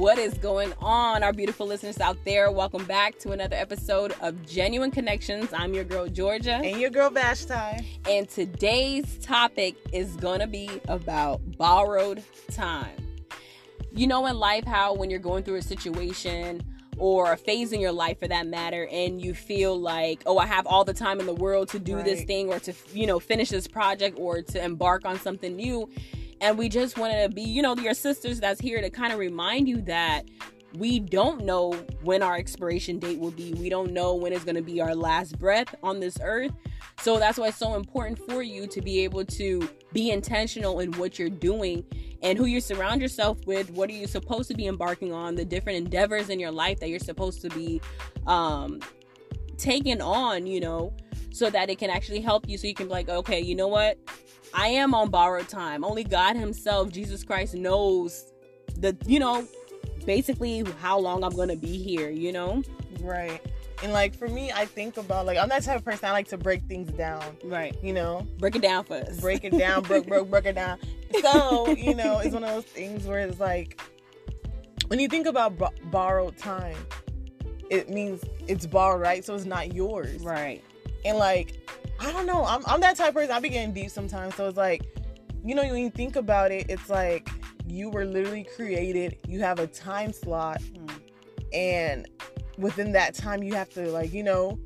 What is going on, our beautiful listeners out there? Welcome back to another episode of Genuine Connections. I'm your girl, Georgia. And your girl, Vashti. And today's topic is going to be about borrowed time. You know, in life, how when you're going through a situation, or a phase in your life for that matter and you feel like oh i have all the time in the world to do right. this thing or to you know finish this project or to embark on something new and we just wanted to be, you know, your sisters that's here to kind of remind you that we don't know when our expiration date will be. We don't know when it's going to be our last breath on this earth. So that's why it's so important for you to be able to be intentional in what you're doing and who you surround yourself with. What are you supposed to be embarking on? The different endeavors in your life that you're supposed to be um, taking on, you know, so that it can actually help you. So you can be like, okay, you know what? I am on borrowed time. Only God Himself, Jesus Christ, knows the, you know, basically how long I'm gonna be here, you know? Right. And like for me, I think about like I'm that type of person. I like to break things down. Right. You know, break it down for us. Break it down. break, break, break it down. So you know, it's one of those things where it's like when you think about b- borrowed time, it means it's borrowed, right? So it's not yours. Right. And like I don't know. I'm I'm that type of person. I be getting deep sometimes. So it's like, you know, when you think about it, it's like you were literally created. You have a time slot, mm. and within that time, you have to like, you know,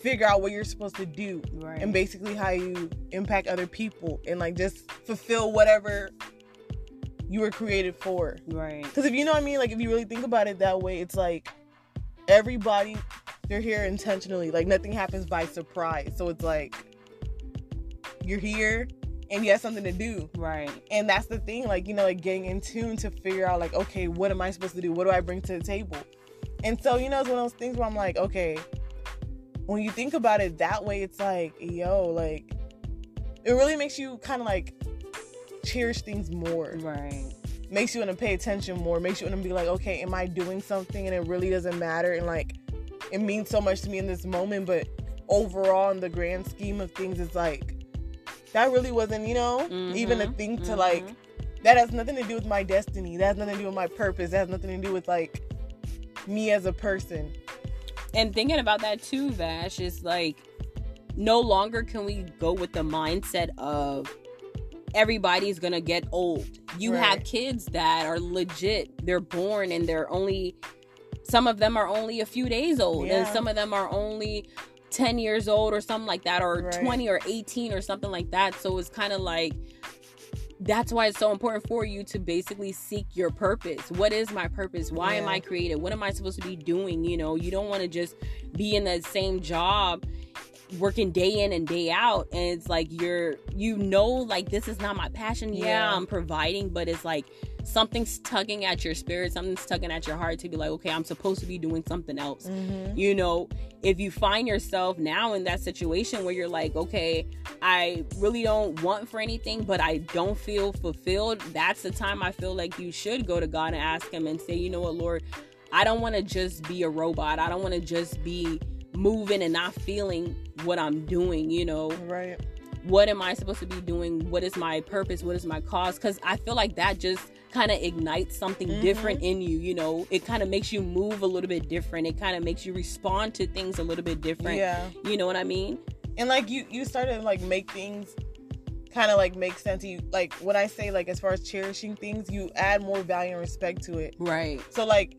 figure out what you're supposed to do, right. and basically how you impact other people, and like just fulfill whatever you were created for. Right. Because if you know what I mean, like if you really think about it that way, it's like everybody they're here intentionally. Like nothing happens by surprise. So it's like you're here and you have something to do. Right. And that's the thing, like, you know, like getting in tune to figure out like, okay, what am I supposed to do? What do I bring to the table? And so, you know, it's one of those things where I'm like, okay, when you think about it that way, it's like, yo, like it really makes you kind of like cherish things more. Right. Makes you want to pay attention more, makes you want to be like, okay, am I doing something and it really doesn't matter? And like it means so much to me in this moment, but overall, in the grand scheme of things, it's like that really wasn't, you know, mm-hmm, even a thing to mm-hmm. like. That has nothing to do with my destiny. That has nothing to do with my purpose. That has nothing to do with like me as a person. And thinking about that too, Vash, is like no longer can we go with the mindset of everybody's gonna get old. You right. have kids that are legit. They're born and they're only some of them are only a few days old yeah. and some of them are only 10 years old or something like that or right. 20 or 18 or something like that so it's kind of like that's why it's so important for you to basically seek your purpose. What is my purpose? Why yeah. am I created? What am I supposed to be doing? You know, you don't want to just be in the same job working day in and day out and it's like you're you know like this is not my passion yeah, yeah i'm providing but it's like something's tugging at your spirit, something's tugging at your heart to be like, okay, I'm supposed to be doing something else. Mm-hmm. You know, if you find yourself now in that situation where you're like, okay, I really don't want for anything, but I don't feel fulfilled, that's the time I feel like you should go to God and ask Him and say, you know what, Lord, I don't want to just be a robot. I don't want to just be moving and not feeling what I'm doing, you know? Right. What am I supposed to be doing? What is my purpose? What is my cause? Because I feel like that just kind of ignites something mm-hmm. different in you you know? It kind of makes you move a little bit different. It kind of makes you respond to things a little bit different. Yeah. You know what i mean? And like you you started like make things kind of like make sense to you. Like when i say like as far as cherishing things you add more value and respect to it. Right. So like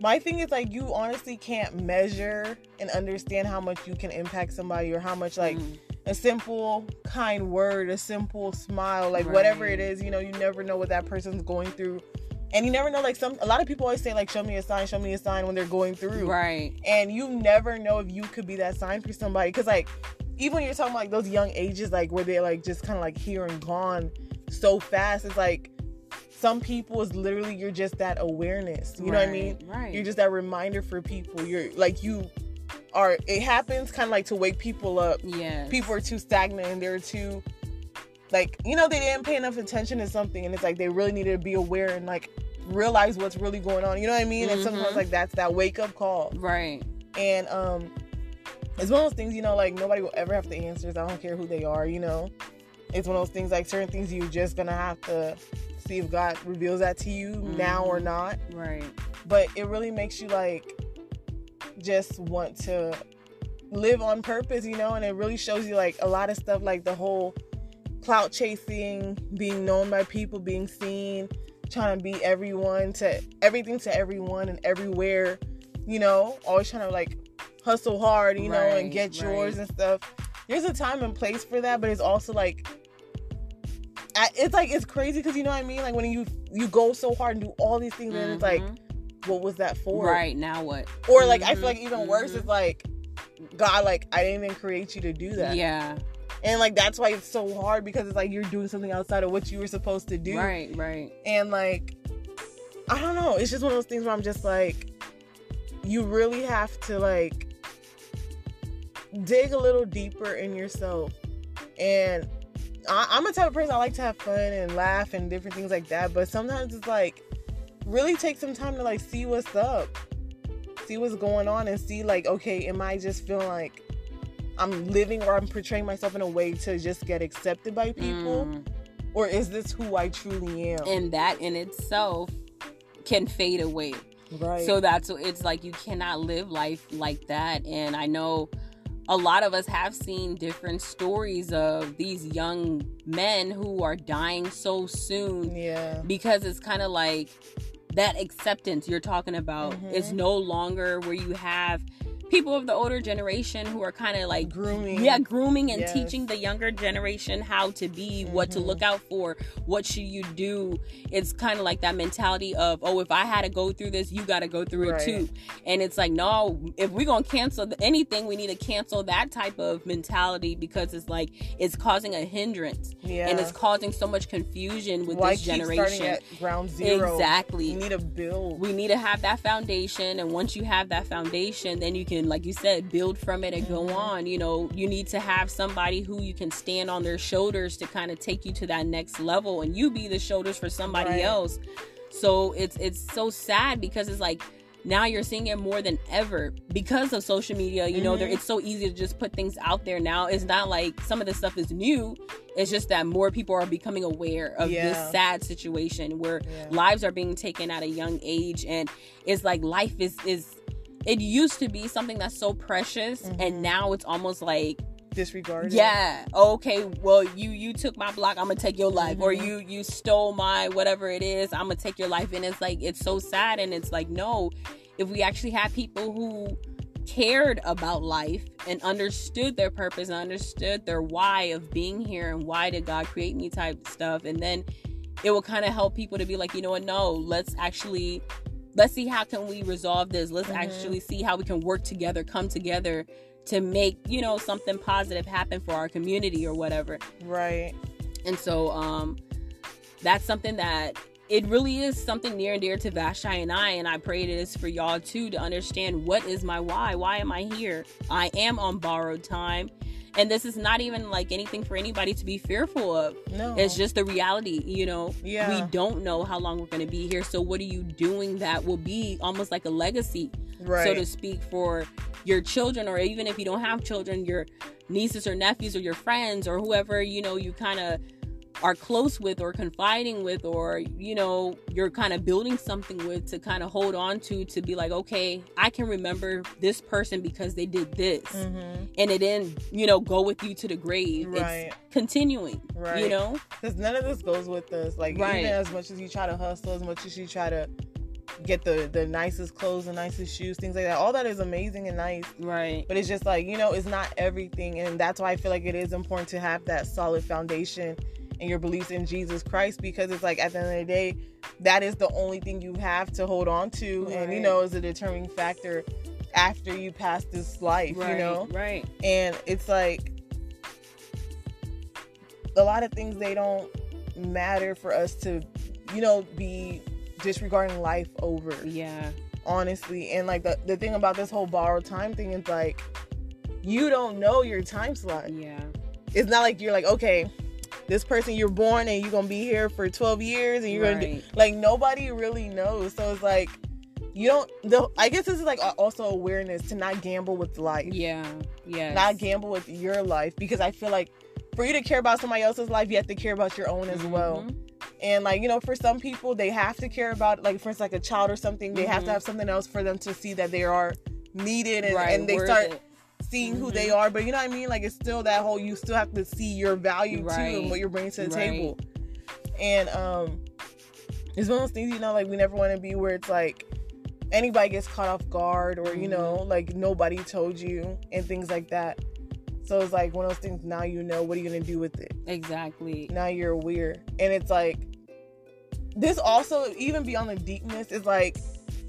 my thing is like you honestly can't measure and understand how much you can impact somebody or how much like mm a simple kind word, a simple smile, like right. whatever it is, you know, you never know what that person's going through. And you never know, like some, a lot of people always say, like, show me a sign, show me a sign when they're going through. Right. And you never know if you could be that sign for somebody. Cause, like, even when you're talking about, like, those young ages, like, where they're, like, just kind of, like, here and gone so fast, it's like, some people is literally you're just that awareness. You right, know what I mean? Right. You're just that reminder for people. You're like you are it happens kind of like to wake people up. Yeah. People are too stagnant and they're too like you know they didn't pay enough attention to something and it's like they really needed to be aware and like realize what's really going on. You know what I mean? Mm-hmm. And sometimes like that's that wake up call. Right. And um it's one of those things, you know, like nobody will ever have the answers. I don't care who they are, you know. it's one of those things like certain things you're just gonna have to see if God reveals that to you mm-hmm. now or not. Right. But it really makes you like just want to live on purpose, you know, and it really shows you like a lot of stuff like the whole clout chasing, being known by people, being seen, trying to be everyone to everything to everyone and everywhere, you know, always trying to like hustle hard, you right, know, and get yours and stuff. There's a time and place for that, but it's also like it's like it's crazy because you know what I mean. Like when you you go so hard and do all these things, mm-hmm. and it's like, mm-hmm. What was that for? Right now, what? Or like mm-hmm. I feel like even mm-hmm. worse is like, God, like I didn't even create you to do that. Yeah. And like that's why it's so hard because it's like you're doing something outside of what you were supposed to do. Right, right. And like I don't know, it's just one of those things where I'm just like you really have to like dig a little deeper in yourself. And I, I'm a type of person I like to have fun and laugh and different things like that. But sometimes it's like really take some time to like see what's up, see what's going on, and see like, okay, am I just feeling like I'm living or I'm portraying myself in a way to just get accepted by people? Mm. Or is this who I truly am? And that in itself can fade away. Right. So that's it's like you cannot live life like that. And I know a lot of us have seen different stories of these young men who are dying so soon. Yeah. Because it's kind of like that acceptance you're talking about mm-hmm. is no longer where you have people of the older generation who are kind of like grooming yeah grooming and yes. teaching the younger generation how to be mm-hmm. what to look mm-hmm. out for what should you do it's kind of like that mentality of oh if i had to go through this you got to go through right. it too and it's like no if we're gonna cancel anything we need to cancel that type of mentality because it's like it's causing a hindrance yeah. and it's causing so much confusion with Why this generation ground zero exactly we need to build we need to have that foundation and once you have that foundation then you can can like you said build from it and go mm-hmm. on you know you need to have somebody who you can stand on their shoulders to kind of take you to that next level and you be the shoulders for somebody right. else so it's it's so sad because it's like now you're seeing it more than ever because of social media you mm-hmm. know it's so easy to just put things out there now it's not like some of this stuff is new it's just that more people are becoming aware of yeah. this sad situation where yeah. lives are being taken at a young age and it's like life is is it used to be something that's so precious mm-hmm. and now it's almost like disregarded yeah okay well you you took my block i'm gonna take your life mm-hmm. or you you stole my whatever it is i'm gonna take your life and it's like it's so sad and it's like no if we actually had people who cared about life and understood their purpose and understood their why of being here and why did god create me type stuff and then it will kind of help people to be like you know what no let's actually let's see how can we resolve this let's mm-hmm. actually see how we can work together come together to make you know something positive happen for our community or whatever right and so um that's something that it really is something near and dear to Vashti and I, and I pray it is for y'all too to understand what is my why. Why am I here? I am on borrowed time. And this is not even like anything for anybody to be fearful of. No. It's just the reality, you know. Yeah. We don't know how long we're gonna be here. So what are you doing that will be almost like a legacy, right. so to speak, for your children, or even if you don't have children, your nieces or nephews or your friends or whoever, you know, you kind of are close with or confiding with or you know you're kind of building something with to kind of hold on to to be like okay i can remember this person because they did this. Mm-hmm. and it didn't you know go with you to the grave. Right. it's continuing right. you know? Because none of this goes with us. Like right. even as much as you try to hustle as much as you try to get the the nicest clothes the nicest shoes things like that all that is amazing and nice. Right. But it's just like you know it's not everything and that's why i feel like it is important to have that solid foundation and your beliefs in Jesus Christ because it's like at the end of the day, that is the only thing you have to hold on to, right. and you know, is a determining factor after you pass this life, right, you know? Right. And it's like a lot of things they don't matter for us to, you know, be disregarding life over. Yeah. Honestly. And like the, the thing about this whole borrowed time thing is like you don't know your time slot. Yeah. It's not like you're like, okay, this person you're born and you're gonna be here for 12 years and you're right. gonna do like nobody really knows so it's like you don't the i guess this is like also awareness to not gamble with life yeah yeah not gamble with your life because i feel like for you to care about somebody else's life, you have to care about your own as well. Mhm. And like, you know, for some people they have to care about like for instance like a child or something, they have Mhm. to have something else for them to see that they are needed and, right, and they start it. Seeing who Mhm. they are. But you know what I mean? Like it's still that whole you still have to see your value too and what you're bringing to the Right. table. And um it's one of those things, you know, like we never want to be where it's like anybody gets caught off guard or, you know, Mm-hmm. like nobody told you and things like that. So it's like one of those things now you know what are you gonna do with it? Exactly. Now you're aware. And it's like this also even beyond the deepness is like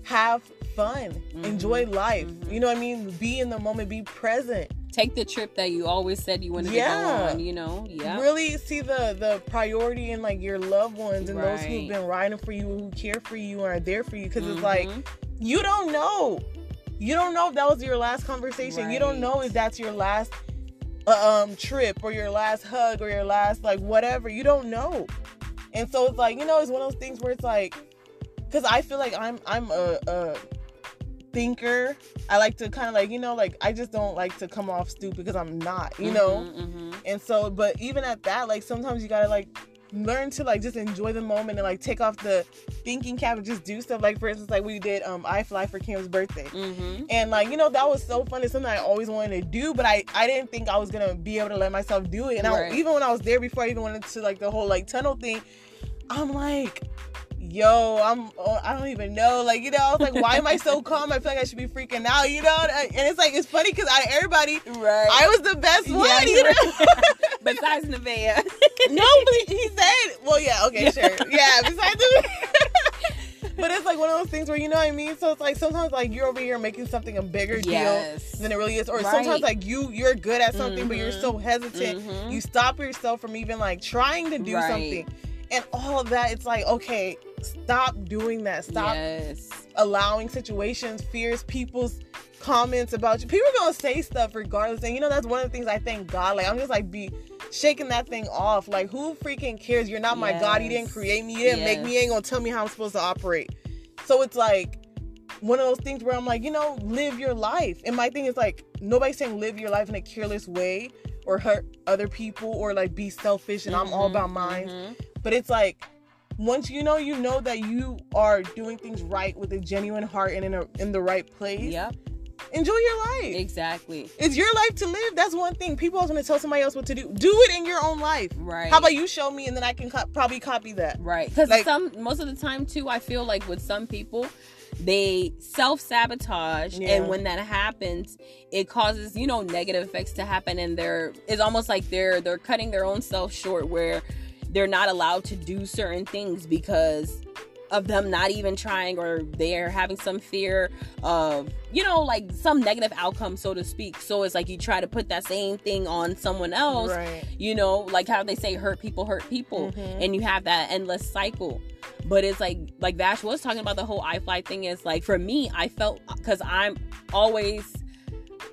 have fun. Mhm. Enjoy life. Mhm. You know what I mean? Be in the moment, be present. Take the trip that you always said you wanted Yeah. to go on. You know. Yeah. Really see the the priority in like your loved ones and those who've been riding for you, who care for you, and are there for you. Because it's Mhm. like you don't know. You don't know if that was your last conversation. You don't know if that's your last uh, um trip or your last hug or your last like whatever. You don't know. And so it's like, you know, it's one of those things where it's like cuz I feel like I'm I'm a, a thinker. I like to kind of like, you know, like I just don't like to come off stupid because I'm not, you know. Mhm, mhm. And so, but even at that, like sometimes you gotta like learn to like just enjoy the moment and like take off the thinking cap and just do stuff. Like for instance, like we did um iFly for Kim's birthday. Mhm. And like, you know, that was so fun. It's something I always wanted to do, but I, I didn't think I was gonna be able to let myself do it. And Right. I, even when I was there before I even went into like the whole like tunnel thing, I'm like, yo, I'm oh, I don't even know. Like, you know, I was like, why am I so calm? I feel like I should be freaking out, you know? And it's like it's funny because out of everybody, Right. I was the best one, Yeah, you you know. Besides Nevaeh. no, but he said, well, yeah, okay, sure, yeah. Besides the, but it's like one of those things where you know what I mean. So it's like sometimes like you're over here making something a bigger Yes. deal than it really is, or Right. sometimes like you you're good at something, but you're so hesitant. Mhm. You stop yourself from even like trying to do Right. something, and all of that. It's like okay, stop doing that. Stop Yes. allowing situations, fears, people's comments about you. People are gonna say stuff regardless. And you know, that's one of the things I thank God. Like I'm just like be shaking that thing off. Like who freaking cares? You're not my God. You didn't create me. You didn't make me. You ain't gonna tell me how I'm supposed to operate. So it's like one of those things where I'm like, you know, live your life. And my thing is like nobody's saying live your life in a careless way or hurt other people or like be selfish and I'm all Mhm, about mine. mhm. But it's like once you know you know that you are doing things right with a genuine heart and in a in the right place, Yep. enjoy your life. Exactly. It's your life to live. That's one thing. People always want to tell somebody else what to do. Do it in your own life. Right. How about you show me and then I can co- probably copy that. Right. Because Like- some most of the time too, I feel like with some people, they self sabotage, Yeah. and when that happens, it causes you know negative effects to happen, and they're it's almost like they're they're cutting their own self short, where they're not allowed to do certain things because of them not even trying or they're having some fear of you know like some negative outcome so to speak so it's like you try to put that same thing on someone else Right. you know like how they say hurt people hurt people Mhm. and you have that endless cycle but it's like like vash was talking about the whole ifly thing is like for me i felt because i'm always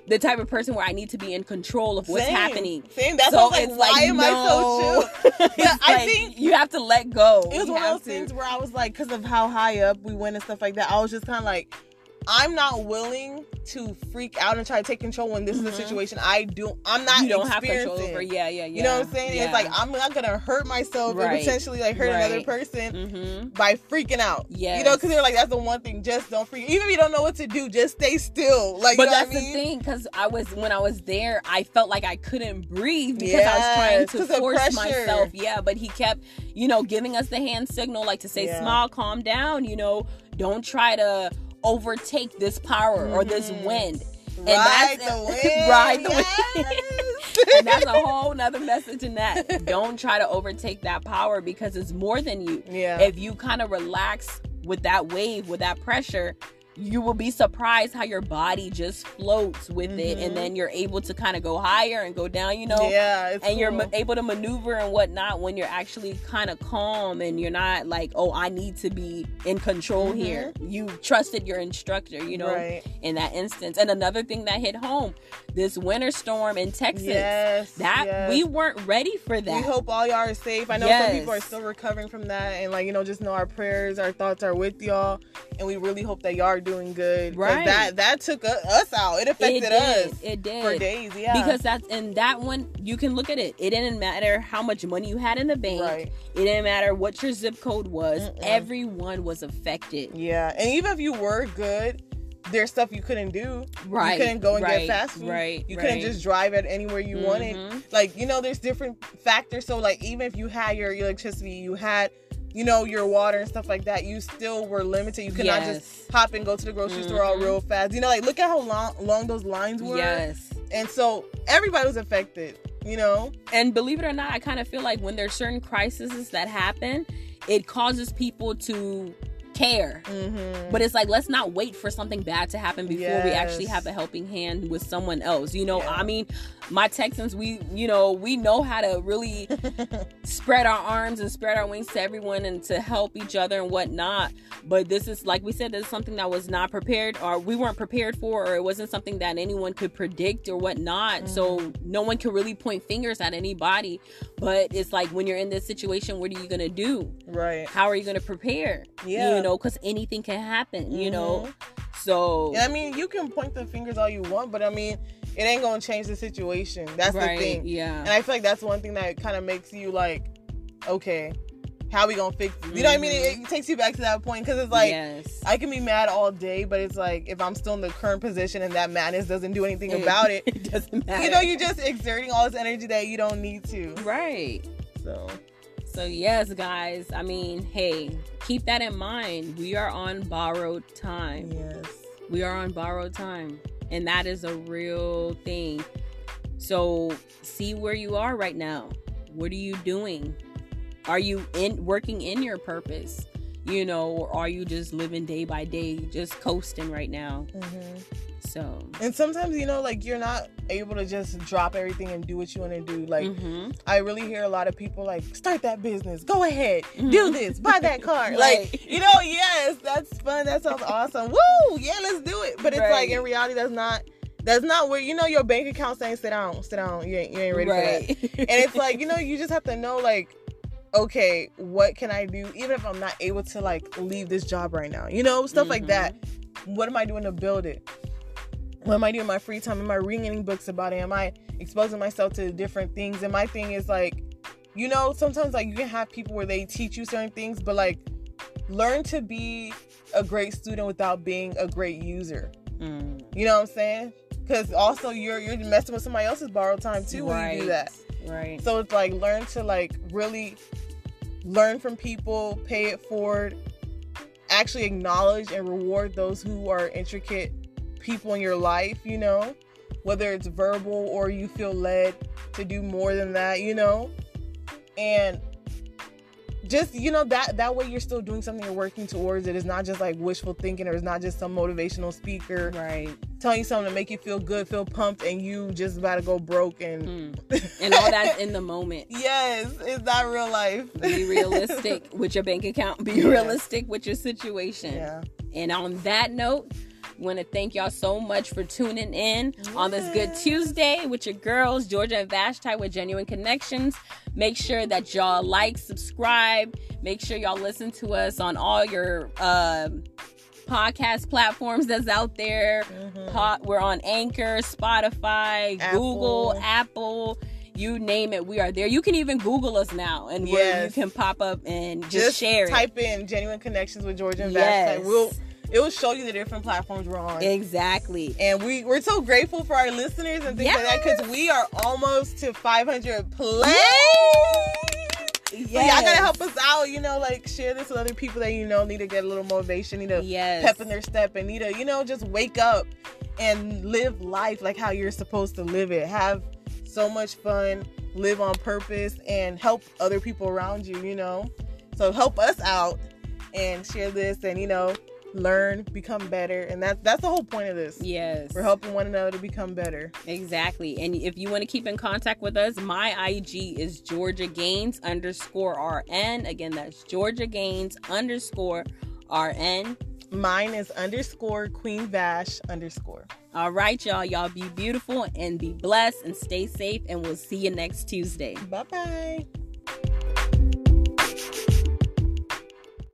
the type of person where i need to be in control of what's Same. happening Same. That's so why I it's like, why like am no. I so chill? It's I think- you have to let go It was You one of those to. things where I was like, because of how high up we went and stuff like that, I was just kind of like, I'm not willing to freak out and try to take control when this is Mhm. a situation I do. I'm not. you don't have control over yeah yeah yeah You know what I'm saying? yeah. It's like I'm not gonna hurt myself Right. and potentially like hurt another person mm-hmm. by freaking out. Yeah. You know, because they're like, that's the one thing. Just don't freak. Even if you don't know what to do, just stay still. Like, but you know that's I the thing because i was when i was there i felt like i couldn't breathe because i was trying to force myself yeah but he kept you know giving us the hand signal like to say Yeah. smile calm down you know don't try to overtake this power or this Mhm. wind Ride that's- the wind. Ride the yes. wind. and that's a whole nother message in that don't try to overtake that power because it's more than you yeah. if you kind of relax with that wave, with that pressure, you will be surprised how your body just floats with it, Mhm. and then you're able to kind of go higher and go down, you know. yeah. And you're ma- able to maneuver and whatnot when you're actually kind of calm and you're not like, oh, I need to be in control Mhm. here. You trusted your instructor, you know, right. in that instance. And another thing that hit home this winter storm in Texas. Yes. That yes. we weren't ready for that. We hope all y'all are safe. I know some people are still recovering from that, and like you know, just know our prayers, our thoughts are with y'all, and we really hope that y'all are doing good. Right. That that took us out. It affected it us. It did. for days. Yeah. Because that's and that one you can look at it. It didn't matter how much money you had in the bank. right. It didn't matter what your zip code was. Mm-mm. Everyone was affected. Yeah. And even if you were good, there's stuff you couldn't do. Right. You couldn't go and right, get fast food. Right. You right. couldn't just drive it anywhere you wanted. Mhm. Like, you know, there's different factors. So like even if you had your electricity, you had, you know, your water and stuff like that, you still were limited. You could not just hop and go to the grocery store all Mhm. real fast. You know, like look at how long long those lines were. Yes. And so everybody was affected, you know? And believe it or not, I kind of feel like when there's certain crises that happen, it causes people to care. Mm-hmm. But it's like let's not wait for something bad to happen before we actually have a helping hand with someone else. You know, Yeah. I mean, my Texans, we you know we know how to really spread our arms and spread our wings to everyone and to help each other and whatnot. But this is like we said, this is something that was not prepared or we weren't prepared for, or it wasn't something that anyone could predict or whatnot. So no one can really point fingers at anybody. But it's like when you're in this situation, what are you gonna do? right. How are you gonna prepare? Yeah. You know, because anything can happen, you know. Mhm. So And I mean, you can point the fingers all you want, but I mean, it ain't gonna change the situation. That's right, the thing. Yeah. And. I feel like that's one thing that kind of makes you like, okay, how we gonna fix it? You know what I mean? It, it mm-hmm. takes you back to that point because it's like yes. I can be mad all day, but it's like if I'm still in the current position and that madness doesn't do anything about it, it doesn't matter. you know, you're just exerting all this energy that you don't need to. right. So So yes, guys. I mean, hey, keep that in mind. We are on borrowed time. yes, We are on borrowed time, and that is a real thing. So see where you are right now. What are you doing? Are you in working in your purpose? You know, or are you just living day by day, just coasting right now? hmm So and sometimes you know, like you're not able to just drop everything and do what you want to do. Like mhm. I really hear a lot of people like start that business, go ahead, Mhm. do this, buy that car. Right. Like you know, yes, that's fun. That sounds awesome. Woo, yeah, let's do it. But it's like in reality, that's not. That's not where you know your bank account saying sit down, sit down. You ain't, you ain't ready for that. And it's like you know you just have to know like, okay, what can I do even if I'm not able to like leave this job right now. You know stuff like Mhm. that. What am I doing to build it? What am I doing in my free time? Am I reading any books about it? Am I exposing myself to different things? And my thing is like, you know, sometimes like you can have people where they teach you certain things, but like learn to be a great student without being a great user. Mm. You know what I'm saying? Because also you're you're messing with somebody else's borrowed time too when you do that. Right. So it's like learn to like really learn from people, pay it forward, actually acknowledge and reward those who are intricate people in your life, you know, whether it's verbal or you feel led to do more than that, you know. And just you know that that way you're still doing something you're working towards it. It's not just like wishful thinking or it's not just some motivational speaker Right. telling you something to make you feel good, feel pumped, and you just about to go broke and Mm. And all that's in the moment. yes, it's not real life. Be realistic with your bank account. Be Yeah. realistic with your situation. Yeah. And on that note, want to thank y'all so much for tuning in on this good Tuesday with your girls, Georgia and Vashti with Genuine Connections. Make sure that y'all like, subscribe. Make sure y'all listen to us on all your um podcast platforms that's out there. Mhm. Po- we're on Anchor, Spotify, Apple. Google, Apple. You name it, we are there. You can even Google us now, and we're you can pop up and just, Just share it. type in genuine connections with Georgia and Yes. Vashti. We'll it will show you the different platforms we're on. Exactly. and we we're so grateful for our listeners and things like that because we are almost to 500 plays. So y'all gotta help us out. You know, like share this with other people that you know need to get a little motivation, need to Yes. pep in their step, and need to you know just wake up and live life like how you're supposed to live it. Have so much fun, live on purpose, and help other people around you. You know, so help us out and share this, and you know, learn, become better, and that's that's the whole point of this. Yes. We're helping one another to become better. Exactly. And if you want to keep in contact with us, my IG is Georgia Gaines underscore RN. Again, that's Georgia Gaines underscore RN. Mine is underscore Queen Vash underscore. All right, y'all. Y'all be beautiful and be blessed and stay safe. And we'll see you next Tuesday. Bye bye.